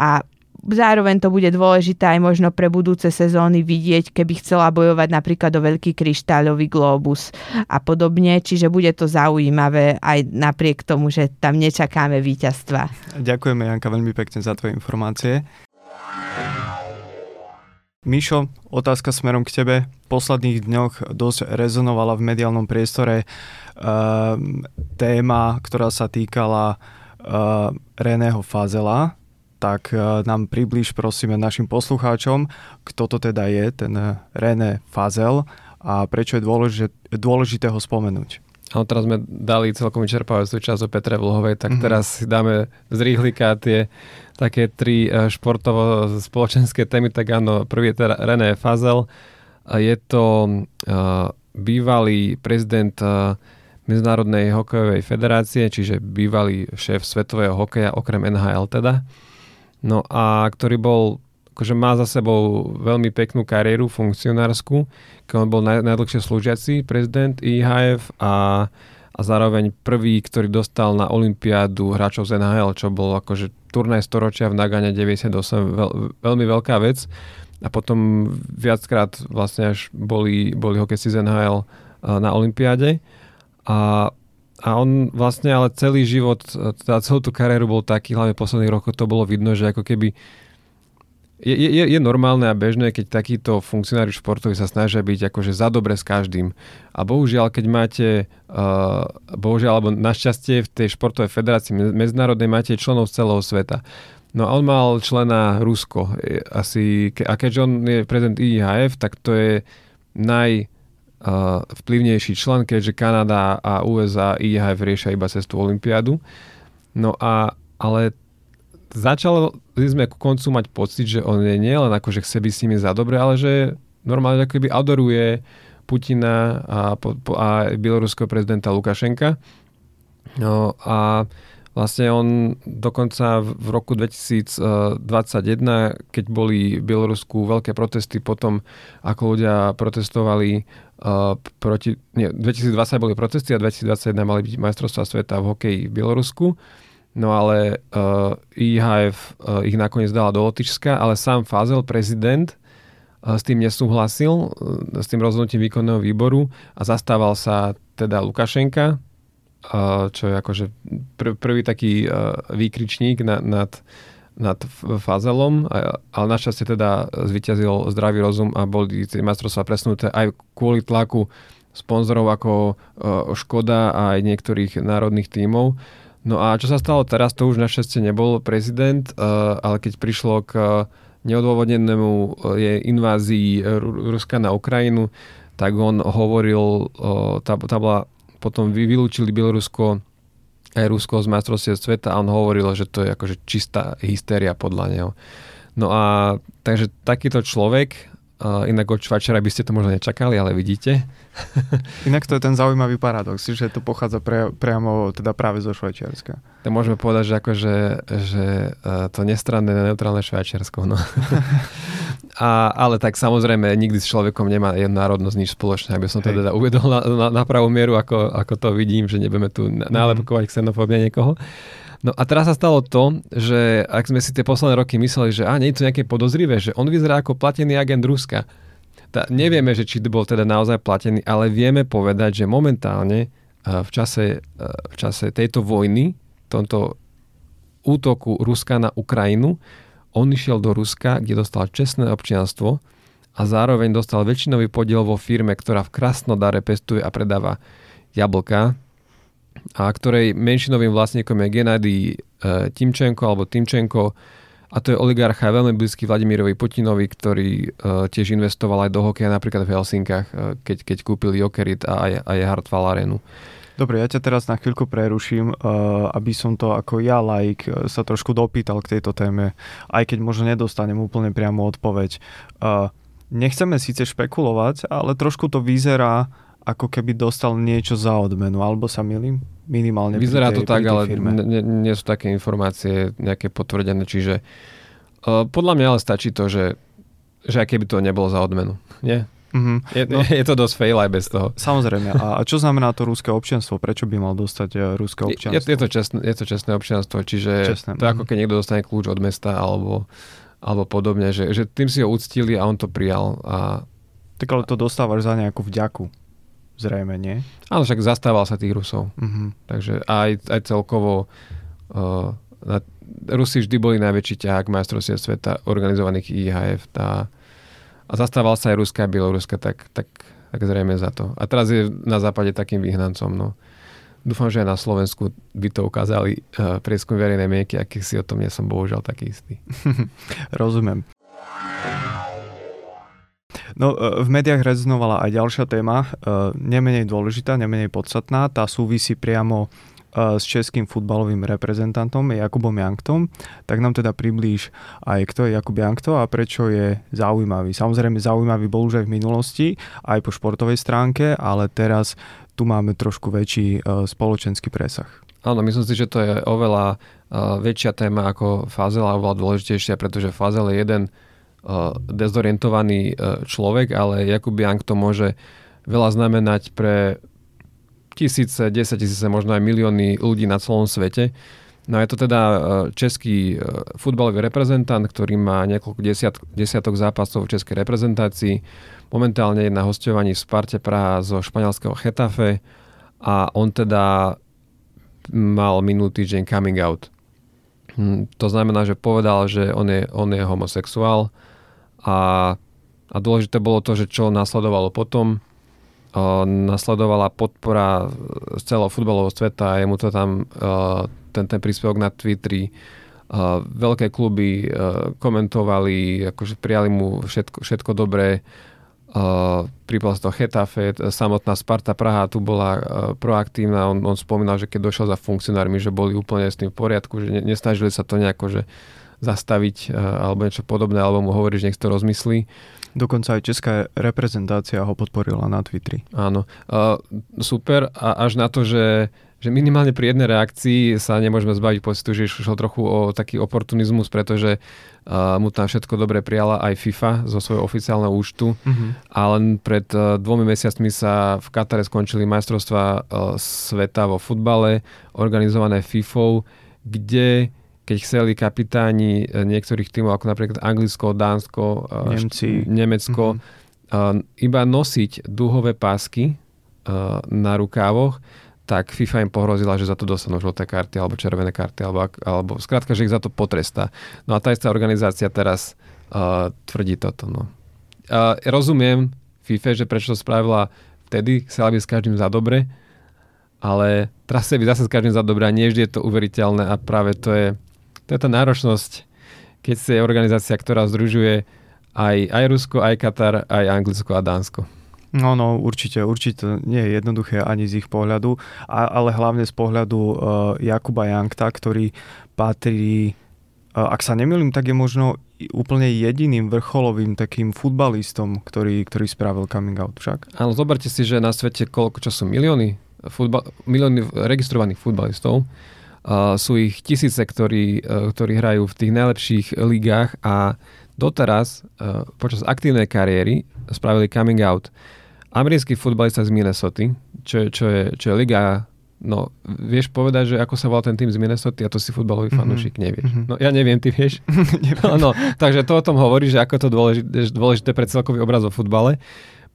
A zároveň to bude dôležité aj možno pre budúce sezóny vidieť, keby chcela bojovať napríklad o veľký kryštáľový globus a podobne, čiže bude to zaujímavé aj napriek tomu, že tam nečakáme víťazstva. Ďakujeme Janka veľmi pekne za tvoje informácie. Mišo, otázka smerom k tebe. V posledných dňoch dosť rezonovala v mediálnom priestore uh, téma, ktorá sa týkala uh, Reného Fazela, tak e, nám približ prosíme našim poslucháčom, kto to teda je, ten René Fazel a prečo je dôležité, dôležité ho spomenúť. Ale teraz sme dali celkom vyčerpávajúcu časť o Petre Vlhovej, tak mm-hmm. teraz si dáme z rýchlika tie také tri e, športovo-spoločenské témy. Tak áno, prvý je teda René Fazel. Je to uh, bývalý prezident uh, Medzinárodnej hokejovej federácie, čiže bývalý šéf svetového hokeja, okrem NHL teda. No a ktorý bol, akože má za sebou veľmi peknú kariéru funkcionársku, keď on bol naj, najdlhšie slúžiaci prezident IHF a, a zároveň prvý, ktorý dostal na Olympiádu hráčov z NHL, čo bol akože turnaj storočia v Nagane 98, veľ, veľmi veľká vec. A potom viackrát vlastne až boli, boli hokejci z NHL na Olympiáde. A a on vlastne ale celý život, teda celú tú kariéru bol taký, hlavne posledných rokov to bolo vidno, že ako keby je, je, je normálne a bežné, keď takíto funkcionári športoví sa snažia byť akože za dobre s každým. A bohužiaľ, keď máte, uh, bohužiaľ, alebo našťastie v tej športovej federácii medzinárodnej máte členov z celého sveta. No a on mal člena Rusko. Asi, a keďže on je prezident IIHF, tak to je naj vplyvnejší člen, keďže Kanada a USA IIHF riešia iba cestu Olympiádu. No a, ale začal sme ku koncu mať pocit, že on je nielen ako, že chce byť s nimi za dobre, ale že normálne ako keby adoruje Putina a, a bieloruského prezidenta Lukašenka. No a vlastne on dokonca v roku 2021, keď boli v Bielorusku veľké protesty potom, ako ľudia protestovali proti... Nie, 2020 boli protesty a 2021 mali byť majstrovstvá sveta v hokeji v Bielorusku. No ale uh, IHF uh, ich nakoniec dala do Lotyčska, ale sám Fazel, prezident, uh, s tým nesúhlasil, s tým rozhodnutím výkonného výboru a zastával sa teda Lukašenka, čo je akože pr- prvý taký výkričník na, nad, nad Fazelom, ale našťastie teda zvyťazil zdravý rozum a boli tie majstrovstvá presnuté aj kvôli tlaku sponzorov ako uh, Škoda a aj niektorých národných tímov. No a čo sa stalo teraz, to už našťastie nebol prezident, eh, ale keď prišlo k neodôvodnenému je invázii Ruska na Ukrajinu, tak on hovoril, tá, tá bola, potom vylúčili Bielorusko aj Rusko z majstrovstiev sveta a on hovoril, že to je akože čistá hystéria podľa neho. No a takže takýto človek inak od Švajčara by ste to možno nečakali, ale vidíte. Inak to je ten zaujímavý paradox, že to pochádza pre, priamo teda práve zo Švajčiarska. To môžeme povedať, že, akože, že uh, to nestranné, neutrálne Švajčiarsko. No. A, ale tak samozrejme, nikdy s človekom nemá jednu národnosť nič spoločné, aby som to Hej. teda uvedol na, na, na pravú mieru, ako, ako to vidím, že nebudeme tu mhm. nálepkovať xenofóbia niekoho. No a teraz sa stalo to, že ak sme si tie posledné roky mysleli, že a nie je to nejaké podozrivé, že on vyzerá ako platený agent Ruska. Tá, nevieme, že či bol teda naozaj platený, ale vieme povedať, že momentálne v čase, v čase tejto vojny, tomto útoku Ruska na Ukrajinu, on išiel do Ruska, kde dostal čestné občianstvo a zároveň dostal väčšinový podiel vo firme, ktorá v Krasnodare pestuje a predáva jablka, a ktorej menšinovým vlastníkom je Gennady e, Timčenko alebo Timčenko a to je oligarcha veľmi blízky Vladimirovi Putinovi, ktorý e, tiež investoval aj do hokeja napríklad v Helsinkách, e, keď, keď kúpil Jokerit a aj, aj Hartwall Arenu. Dobre, ja ťa teraz na chvíľku preruším, aby som to ako ja like sa trošku dopýtal k tejto téme, aj keď možno nedostanem úplne priamo odpoveď. Nechceme síce špekulovať, ale trošku to vyzerá ako keby dostal niečo za odmenu, alebo sa milím? Minimálne Vyzerá tej, to tak, ale nie, nie sú také informácie nejaké potvrdené, čiže uh, podľa mňa ale stačí to, že, že aj keby to nebolo za odmenu. Nie? Mm-hmm. Je, no, je to dosť fail aj bez toho. Samozrejme. A čo znamená to ruské občianstvo? Prečo by mal dostať uh, ruské občianstvo? Je, je, to, čestné, je to čestné občianstvo, čiže čestné. to je ako mhm. keď niekto dostane kľúč od mesta alebo, alebo podobne, že, že tým si ho uctili a on to prijal. A, tak ale to dostávaš za nejakú vďaku. Zrejme nie. Áno, však zastával sa tých Rusov. Uh-huh. Takže aj, aj celkovo uh, na, Rusi vždy boli najväčší ťahák majstrovstiev sveta organizovaných IHF tá, a zastával sa aj Ruska a Bieloruska, tak, tak, tak zrejme za to. A teraz je na západe takým vyhnancom. No. Dúfam, že aj na Slovensku by to ukázali uh, prieskum verejnej mienky, aký si o tom nie som bohužiaľ taký istý. Rozumiem. No, e, v médiách rezonovala aj ďalšia téma, e, nemenej dôležitá, nemenej podstatná, tá súvisí priamo e, s českým futbalovým reprezentantom Jakubom Janktom, tak nám teda priblíž aj kto je Jakub Jankto a prečo je zaujímavý. Samozrejme zaujímavý bol už aj v minulosti, aj po športovej stránke, ale teraz tu máme trošku väčší spoločenský presah. Áno, myslím si, že to je oveľa väčšia téma ako Fazel a oveľa dôležitejšia, pretože Fazel je jeden dezorientovaný eh, človek, ale Jakub Jank to môže veľa znamenať pre tisíce, desať tisíce, možno aj milióny ľudí na celom svete. No je to teda eh, český futbalový reprezentant, ktorý má niekoľko desiat, desiatok zápasov v českej reprezentácii. Momentálne je na hostovaní v Sparte Praha zo španielského Chetafe a on teda mal minulý týždeň coming out. Hm, to znamená, že povedal, že on je, on je homosexuál a, a dôležité bolo to, že čo nasledovalo potom. O, nasledovala podpora z celého futbalového sveta a jemu to tam o, ten, ten príspevok na Twitteri Uh, veľké kluby uh, komentovali, akože prijali mu všetko, všetko dobré. Uh, pripal to Chetafe, samotná Sparta Praha tu bola uh, proaktívna. On, on spomínal, že keď došiel za funkcionármi, že boli úplne s tým v poriadku, že ne, nesnažili sa to nejako že zastaviť uh, alebo niečo podobné, alebo mu hovorí, že nech to rozmyslí. Dokonca aj česká reprezentácia ho podporila na Twitteri. Áno, uh, super. A až na to, že že minimálne pri jednej reakcii sa nemôžeme zbaviť pocitu, že išlo trochu o taký oportunizmus, pretože uh, mu tam všetko dobre prijala aj FIFA zo svojho oficiálneho účtu. Uh-huh. A len pred uh, dvomi mesiacmi sa v Katare skončili majstrovstvá uh, sveta vo futbale, organizované FIFou, kde keď chceli kapitáni niektorých tímov, ako napríklad Anglicko, Dánsko, Nemci. Nemecko, uh-huh. iba nosiť duhové pásky na rukávoch, tak FIFA im pohrozila, že za to dostanú žlté karty alebo červené karty, alebo, alebo skrátka, že ich za to potrestá. No a tá istá organizácia teraz uh, tvrdí toto. No. Uh, rozumiem FIFA, že prečo to spravila vtedy, chcela by s každým za dobre, ale teraz by zase s každým za dobre a nie vždy je to uveriteľné a práve to je, to je tá náročnosť, keď je organizácia, ktorá združuje aj, aj Rusko, aj Katar, aj Anglicko a Dánsko. No, no, určite, určite nie je jednoduché ani z ich pohľadu, a, ale hlavne z pohľadu uh, Jakuba Jankta, ktorý patrí, uh, ak sa nemýlim, tak je možno úplne jediným vrcholovým takým futbalistom, ktorý, ktorý spravil coming out však. Áno, zoberte si, že na svete koľko čo sú milióny, futbal, milióny registrovaných futbalistov. Sú ich tisíce, ktorí, uh, ktorí hrajú v tých najlepších ligách a doteraz uh, počas aktívnej kariéry spravili coming out americký futbalista z Minnesota, čo, čo, je, čo je liga No, vieš povedať, že ako sa volá ten tým z Minnesota a to si futbalový mm-hmm. fanúšik nevieš. Mm-hmm. No, ja neviem, ty vieš? no, no, takže to o tom hovorí, že ako to dôležité, dôležité pre celkový obraz o futbale.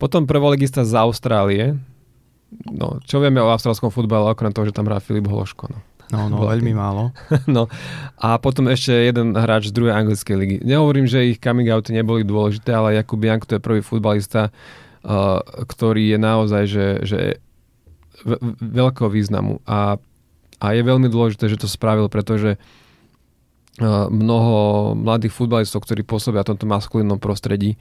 Potom prvoligista z Austrálie. No, čo vieme o austrálskom futbale, okrem toho, že tam hrá Filip Hloško. No. No, no, veľmi málo. no. A potom ešte jeden hráč z druhej anglickej ligy. Nehovorím, že ich coming outy neboli dôležité, ale Jakub Janko to je prvý futbalista, ktorý je naozaj že, že veľkého významu. A, a je veľmi dôležité, že to spravil, pretože mnoho mladých futbalistov, ktorí pôsobia v tomto maskulínnom prostredí,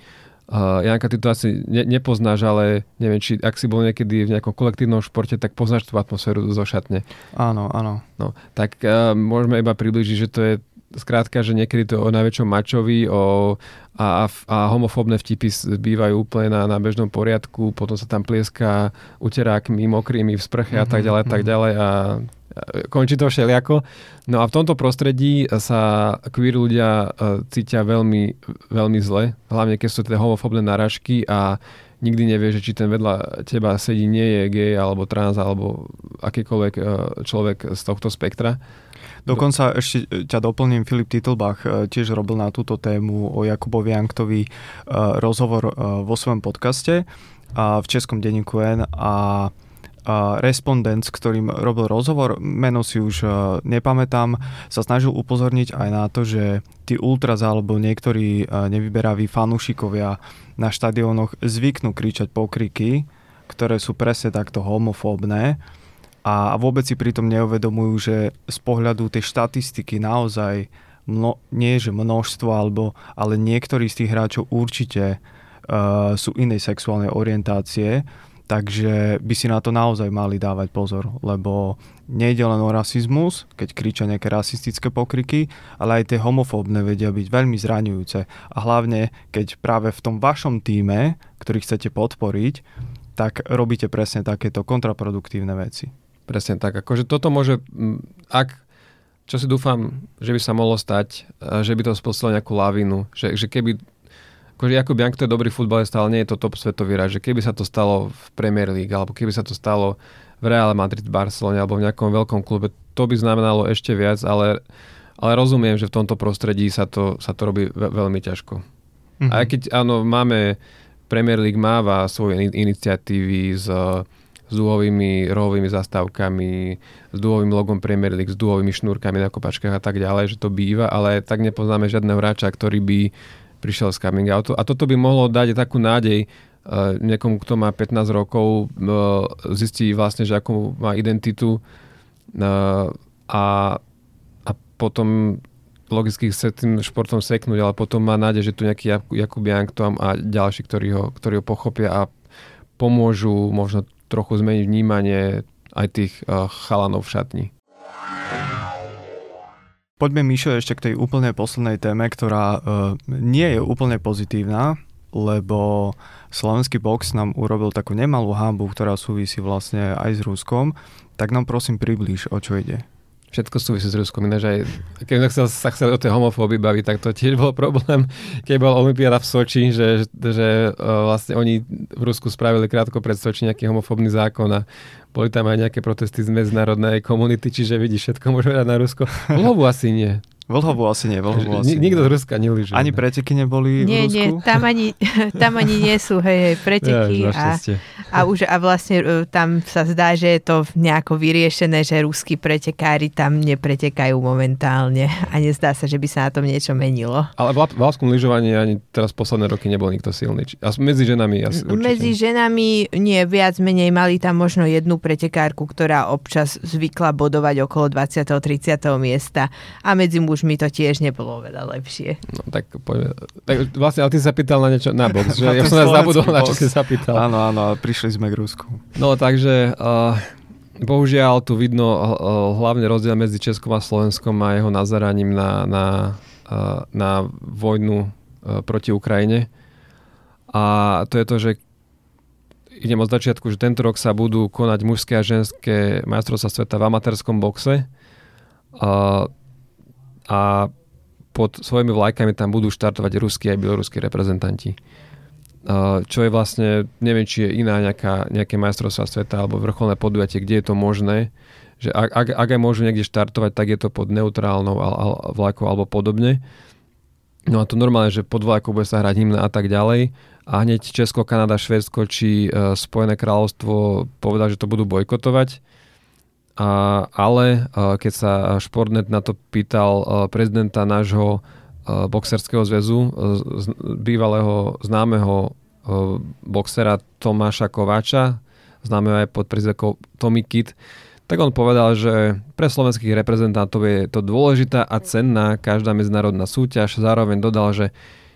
Uh, Janka, ty to asi ne, nepoznáš, ale neviem, či ak si bol niekedy v nejakom kolektívnom športe, tak poznáš tú atmosféru zo šatne. Áno, áno. No, tak uh, môžeme iba približiť, že to je skrátka, že niekedy to o najväčšom mačovi o, a, a homofóbne vtipy bývajú úplne na, na bežnom poriadku, potom sa tam plieská uterákmi, mokrými v sprche mm-hmm, a tak mhm, ďalej, mm-hmm. tak mhm. ďalej a končí to všelijako. No a v tomto prostredí sa queer ľudia e, cítia veľmi, veľmi zle, hlavne keď sú tie homofóbne naražky a nikdy nevie, že či ten vedľa teba sedí nie je gay alebo trans alebo akýkoľvek e, človek z tohto spektra. Dokonca ešte e, ťa doplním, Filip Titlbach e, tiež robil na túto tému o Jakubovi Janktovi e, rozhovor vo svojom podcaste v Českom denníku N a respondent, s ktorým robil rozhovor, meno si už nepamätám, sa snažil upozorniť aj na to, že tí ultras alebo niektorí nevyberaví fanúšikovia na štadiónoch zvyknú kričať pokriky, ktoré sú presne takto homofóbne a vôbec si pritom neuvedomujú, že z pohľadu tej štatistiky naozaj mno, nie že množstvo, alebo, ale niektorí z tých hráčov určite uh, sú inej sexuálnej orientácie, takže by si na to naozaj mali dávať pozor, lebo nejde len o rasizmus, keď kričia nejaké rasistické pokriky, ale aj tie homofóbne vedia byť veľmi zraňujúce. A hlavne, keď práve v tom vašom týme, ktorý chcete podporiť, tak robíte presne takéto kontraproduktívne veci. Presne tak. Akože toto môže, ak, čo si dúfam, že by sa mohlo stať, že by to spustilo nejakú lavínu, že, že keby akože Jakub Jank to je dobrý futbalista, ale nie je to top svetový hráč, že keby sa to stalo v Premier League, alebo keby sa to stalo v Real Madrid, Barcelone, alebo v nejakom veľkom klube, to by znamenalo ešte viac, ale, ale rozumiem, že v tomto prostredí sa to, sa to robí ve- veľmi ťažko. Mm-hmm. A keď, áno, máme, Premier League máva svoje iniciatívy s, s dúhovými rohovými zastávkami, s dúhovým logom Premier League, s dúhovými šnúrkami na kopačkách a tak ďalej, že to býva, ale tak nepoznáme žiadneho hráča, ktorý by prišiel z coming outu. A toto by mohlo dať takú nádej uh, niekomu, kto má 15 rokov, uh, zistí vlastne, že akú má identitu uh, a, a potom logicky chce tým športom seknúť, ale potom má nádej, že tu nejaký Jakub Jank a ďalší, ktorí ho, ktorí ho pochopia a pomôžu možno trochu zmeniť vnímanie aj tých uh, chalanov v šatni. Poďme, Mišo, ešte k tej úplne poslednej téme, ktorá uh, nie je úplne pozitívna, lebo slovenský box nám urobil takú nemalú hambu, ktorá súvisí vlastne aj s Ruskom. Tak nám prosím priblíž, o čo ide všetko súvisí s Ruskom. Ináč aj, keď chcel, sa chcel o tej homofóbii baviť, tak to tiež bol problém, keď bol Olympiáda v Soči, že, že uh, vlastne oni v Rusku spravili krátko pred Soči nejaký homofóbny zákon a boli tam aj nejaké protesty z medzinárodnej komunity, čiže vidíš, všetko môžeme dať na Rusko. Lovu asi nie. Vlhovu asi nie, Vlhovu asi Nik, Nikto z Ruska nelíže. Ani preteky neboli nie, v Rusku? Nie, tam ani, tam ani nie sú, hej, hej preteky. Ja, a, a, už, a vlastne e, tam sa zdá, že je to nejako vyriešené, že ruskí pretekári tam nepretekajú momentálne a nezdá sa, že by sa na tom niečo menilo. Ale v valskom lyžovaní ani teraz posledné roky nebol nikto silný. A medzi ženami asi určite. Medzi ženami nie, viac menej mali tam možno jednu pretekárku, ktorá občas zvykla bodovať okolo 20. 30. miesta a medzi mužmi to tiež nebolo veľa lepšie. No tak poďme. Tak vlastne, ale ty sa pýtal na niečo, na box, že? ja som nás zabudol, na čo si sa pýtal. Áno, áno, prišli sme k Rusku. No takže, uh, bohužiaľ tu vidno uh, hlavne rozdiel medzi Českom a Slovenskom a jeho nazeraním na, na, uh, na vojnu uh, proti Ukrajine. A to je to, že idem od začiatku, že tento rok sa budú konať mužské a ženské majstrovstvá sveta v amatérskom boxe. Uh, a pod svojimi vlajkami tam budú štartovať ruskí a bieloruskí reprezentanti. Čo je vlastne, neviem, či je iná nejaká, nejaké majstrovstvá sveta alebo vrcholné podujatie, kde je to možné, že ak, ak, ak aj môžu niekde štartovať, tak je to pod neutrálnou vlajkou alebo podobne. No a to normálne, že pod vlajkou bude sa hrať hymna a tak ďalej. A hneď Česko, Kanada, Švédsko či e, Spojené kráľovstvo povedal, že to budú bojkotovať ale keď sa Športnet na to pýtal prezidenta nášho boxerského zväzu, bývalého známeho boxera Tomáša Kováča, známeho aj pod prezidentkou Tommy Kit, tak on povedal, že pre slovenských reprezentantov je to dôležitá a cenná každá medzinárodná súťaž. Zároveň dodal, že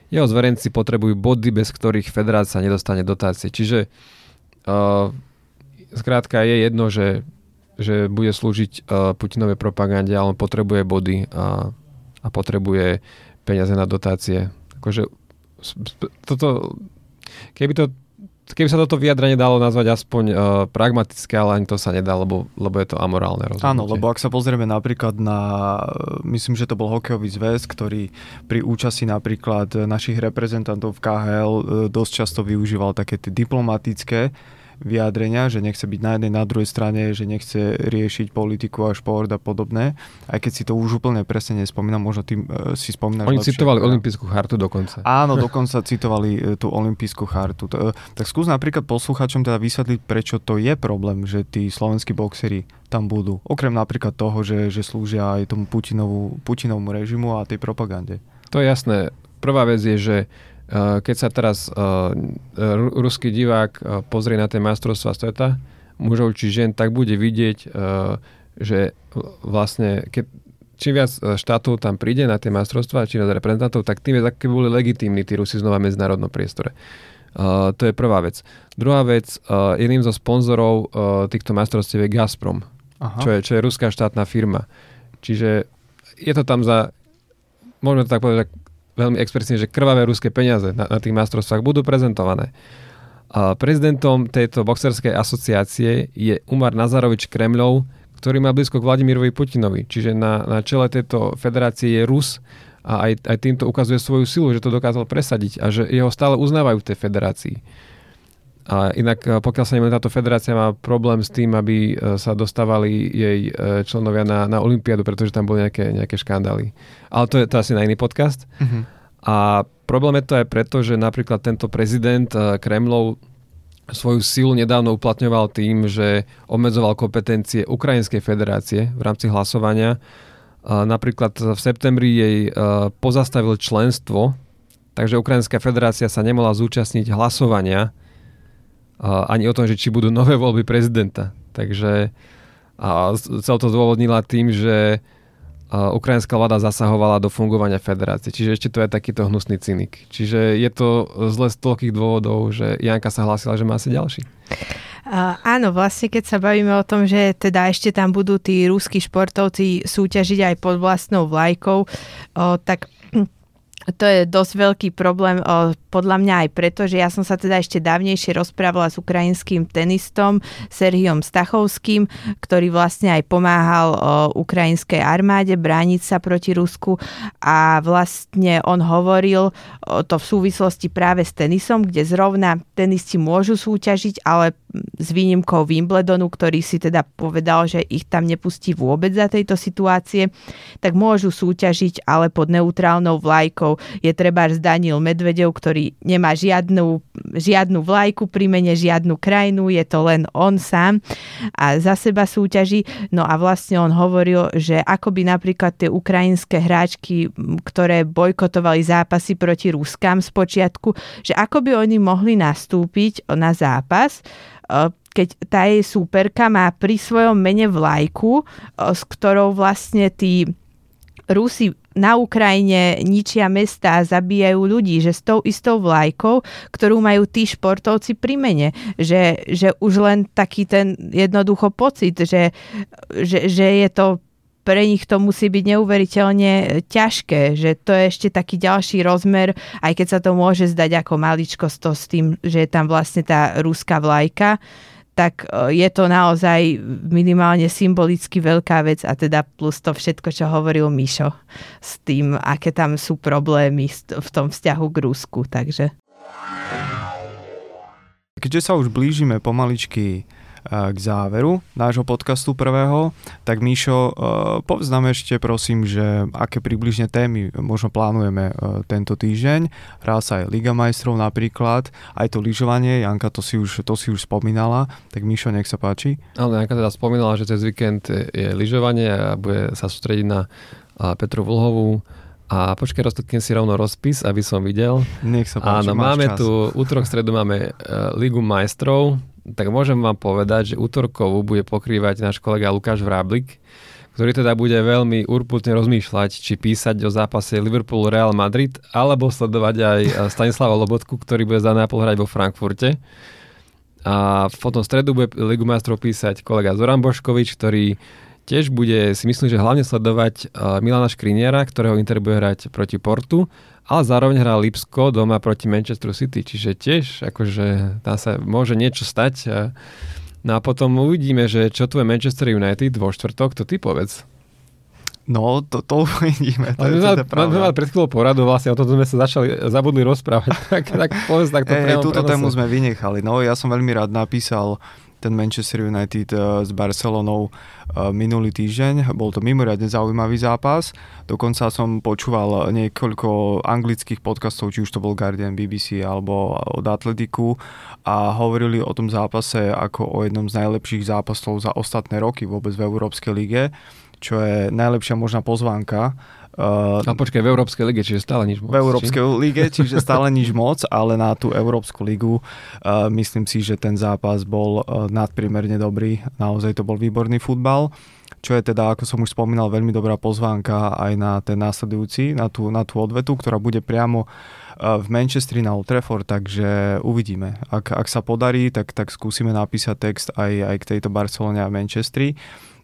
jeho zverenci potrebujú body, bez ktorých federácia nedostane dotácie. Čiže uh, zkrátka je jedno, že že bude slúžiť uh, Putinovej propagande, ale on potrebuje body a, a potrebuje peniaze na dotácie. Akože toto, keby to keby sa toto vyjadranie dalo nazvať aspoň uh, pragmatické, ale ani to sa nedá, lebo, lebo je to amorálne rozhodnutie. Áno, lebo ak sa pozrieme napríklad na, myslím, že to bol hokejový zväz, ktorý pri účasti napríklad našich reprezentantov v KHL dosť často využíval také tie diplomatické vyjadrenia, že nechce byť na jednej, na druhej strane, že nechce riešiť politiku a šport a podobné. Aj keď si to už úplne presne nespomínam, možno ty uh, si spomínaš Oni lepšie, citovali Olympijskú chartu dokonca. Áno, dokonca citovali uh, tú Olympijskú chartu. Uh, tak skús napríklad posluchačom teda vysvetliť, prečo to je problém, že tí slovenskí boxery tam budú. Okrem napríklad toho, že, že slúžia aj tomu Putinovú, Putinovmu režimu a tej propagande. To je jasné. Prvá vec je, že keď sa teraz uh, ruský divák uh, pozrie na tie majstrovstvá sveta, mužov či žien, tak bude vidieť, že vlastne keď, čím viac štátov tam príde na tie majstrovstvá, čím viac reprezentantov, tak tým viac, aké boli legitímni tí Rusi znova v medzinárodnom priestore. Uh, to je prvá vec. Druhá vec, uh, jedným zo sponzorov uh, týchto majstrovstiev je Gazprom, čo je, čo je ruská štátna firma. Čiže je to tam za, môžeme to tak povedať, veľmi expresívne, že krvavé ruské peniaze na, na tých majstrovstvách budú prezentované. A prezidentom tejto boxerskej asociácie je Umar Nazarovič Kremľov, ktorý má blízko k Vladimirovi Putinovi. Čiže na, na čele tejto federácie je Rus a aj, aj týmto ukazuje svoju silu, že to dokázal presadiť a že jeho stále uznávajú v tej federácii. A inak, e, pokiaľ sa nemôže, táto federácia má problém s tým, aby e, sa dostávali jej e, členovia na, na Olympiádu, pretože tam boli nejaké, nejaké škandály. Ale to je to asi na iný podcast. Uh-huh. A problém je to aj preto, že napríklad tento prezident Kremlov svoju silu nedávno uplatňoval tým, že obmedzoval kompetencie Ukrajinskej federácie v rámci hlasovania. Napríklad v septembri jej pozastavil členstvo, takže Ukrajinská federácia sa nemohla zúčastniť hlasovania ani o tom, že či budú nové voľby prezidenta. Takže a celé to zdôvodnila tým, že ukrajinská vláda zasahovala do fungovania federácie. Čiže ešte to je takýto hnusný cynik. Čiže je to zle z toľkých dôvodov, že Janka sa hlásila, že má asi ďalší. Uh, áno, vlastne keď sa bavíme o tom, že teda ešte tam budú tí ruskí športovci súťažiť aj pod vlastnou vlajkou, uh, tak to je dosť veľký problém podľa mňa aj preto, že ja som sa teda ešte dávnejšie rozprávala s ukrajinským tenistom Serhiom Stachovským, ktorý vlastne aj pomáhal ukrajinskej armáde brániť sa proti Rusku. A vlastne on hovoril to v súvislosti práve s tenisom, kde zrovna tenisti môžu súťažiť, ale s výnimkou Wimbledonu, ktorý si teda povedal, že ich tam nepustí vôbec za tejto situácie, tak môžu súťažiť, ale pod neutrálnou vlajkou. Je treba Daniel Medvedev, ktorý nemá žiadnu, žiadnu vlajku pri mene, žiadnu krajinu, je to len on sám a za seba súťaží. No a vlastne on hovoril, že ako by napríklad tie ukrajinské hráčky, ktoré bojkotovali zápasy proti Ruskám z počiatku, že ako by oni mohli nastúpiť na zápas, keď tá jej súperka má pri svojom mene vlajku, s ktorou vlastne tí Rusi na Ukrajine ničia mesta a zabíjajú ľudí, že s tou istou vlajkou, ktorú majú tí športovci pri mene, že, že už len taký ten jednoducho pocit, že, že, že je to pre nich to musí byť neuveriteľne ťažké, že to je ešte taký ďalší rozmer, aj keď sa to môže zdať ako maličkosť to s tým, že je tam vlastne tá ruská vlajka, tak e, je to naozaj minimálne symbolicky veľká vec a teda plus to všetko, čo hovoril Mišo s tým, aké tam sú problémy v tom vzťahu k Rusku, takže... Keďže sa už blížime pomaličky k záveru nášho podcastu prvého, tak Míšo, povedz nám ešte prosím, že aké približne témy možno plánujeme tento týždeň. Hrá sa aj Liga majstrov napríklad, aj to lyžovanie, Janka to si už, to si už spomínala, tak Míšo, nech sa páči. Ale Janka teda spomínala, že cez víkend je lyžovanie a bude sa sústrediť na Petru Vlhovú, a počkaj, roztoknem si rovno rozpis, aby som videl. Nech sa páči, Áno, máme čas. tu, útorok, stredu máme uh, Ligu majstrov, tak môžem vám povedať, že útorkovú bude pokrývať náš kolega Lukáš Vráblik, ktorý teda bude veľmi urputne rozmýšľať, či písať o zápase Liverpool Real Madrid, alebo sledovať aj Stanislava Lobotku, ktorý bude za Nápol hrať vo Frankfurte. A potom v stredu bude Ligu majstrov písať kolega Zoran Boškovič, ktorý tiež bude, si myslím, že hlavne sledovať Milana Škriniera, ktorého Inter bude hrať proti Portu ale zároveň hrá Lipsko doma proti Manchester City, čiže tiež akože tam sa môže niečo stať. No a potom uvidíme, že čo tu je Manchester United vo štvrtok, to ty povedz. No, to, to uvidíme. To my sme mali pred chvíľou poradu, vlastne o tom sme sa začali, zabudli rozprávať. tak, tak povedz takto hey, túto tému sme vynechali. No, ja som veľmi rád napísal ten Manchester United eh, s Barcelonou eh, minulý týždeň. Bol to mimoriadne zaujímavý zápas. Dokonca som počúval niekoľko anglických podcastov, či už to bol Guardian, BBC alebo od Atletiku a hovorili o tom zápase ako o jednom z najlepších zápasov za ostatné roky vôbec v Európskej lige čo je najlepšia možná pozvánka Uh, a počkaj, v Európskej lige, čiže stále nič moc. V Európskej či? lige, čiže stále nič moc, ale na tú Európsku ligu uh, myslím si, že ten zápas bol uh, nadprimerne dobrý. Naozaj to bol výborný futbal čo je teda, ako som už spomínal, veľmi dobrá pozvánka aj na ten následujúci, na tú, na tú odvetu, ktorá bude priamo v Manchestri na Old Trafford, takže uvidíme. Ak, ak sa podarí, tak, tak skúsime napísať text aj, aj k tejto Barcelone a Manchestri.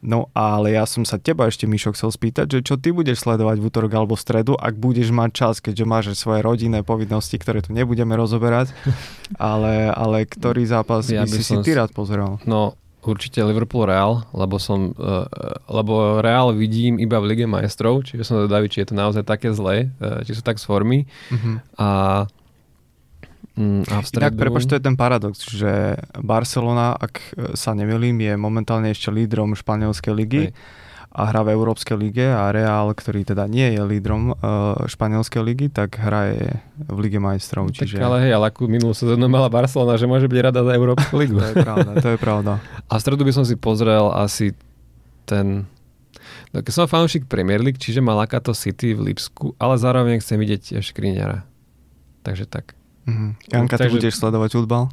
No ale ja som sa teba ešte, Mišo, chcel spýtať, že čo ty budeš sledovať v útorok alebo v stredu, ak budeš mať čas, keďže máš svoje rodinné povinnosti, ktoré tu nebudeme rozoberať, ale, ale ktorý zápas ja by si si ty rád pozeral? No, určite Liverpool Real, lebo som, uh, lebo Real vidím iba v Lige majstrov, čiže som zvedavý, či je to naozaj také zlé, uh, či sú tak z formy. Uh-huh. A Mm, a v stredu... Inak, prepoč, to je ten paradox, že Barcelona, ak sa nemilím, je momentálne ešte lídrom španielskej ligy. Hej. a hrá v Európskej lige a Real, ktorý teda nie je lídrom uh, španielskej ligy, tak hraje v Lige majstrov. Čiže... Tak ale hej, ale akú minulú sezónu mala Barcelona, že môže byť rada za Európsku ligu. to je pravda, to je pravda. A v stredu by som si pozrel asi ten No, keď som fanúšik Premier League, čiže Malakato City v Lipsku, ale zároveň chcem vidieť Škriňara. Takže tak. Mm-hmm. Janka, Takže... ty budeš sledovať futbal?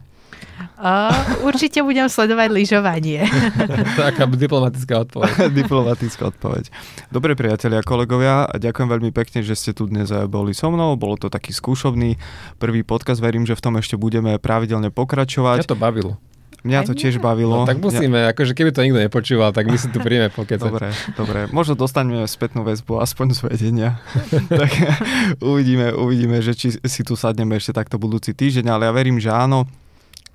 Uh, určite budem sledovať lyžovanie. Taká diplomatická odpoveď. diplomatická odpoveď. Dobre priatelia, kolegovia, ďakujem veľmi pekne, že ste tu dnes boli so mnou. Bolo to taký skúšobný prvý podcast. Verím, že v tom ešte budeme pravidelne pokračovať. Ja to bavilo. Mňa to tiež bavilo. No, tak musíme, ja... akože keby to nikto nepočúval, tak my si tu príjme pokecať. Dobre, dobre. Možno dostaneme spätnú väzbu, aspoň z vedenia. tak uvidíme, uvidíme, že či si tu sadneme ešte takto budúci týždeň, ale ja verím, že áno.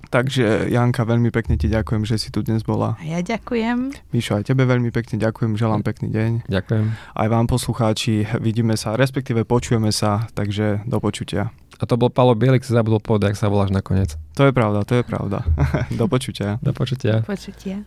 Takže Janka, veľmi pekne ti ďakujem, že si tu dnes bola. A ja ďakujem. Mišo, aj tebe veľmi pekne ďakujem, želám pekný deň. Ďakujem. Aj vám poslucháči, vidíme sa, respektíve počujeme sa, takže do počutia. A to bol Palo Bielik, si zabudol povedať, ak sa voláš nakoniec. To je pravda, to je pravda. do počutia. Do počutia. Počutia.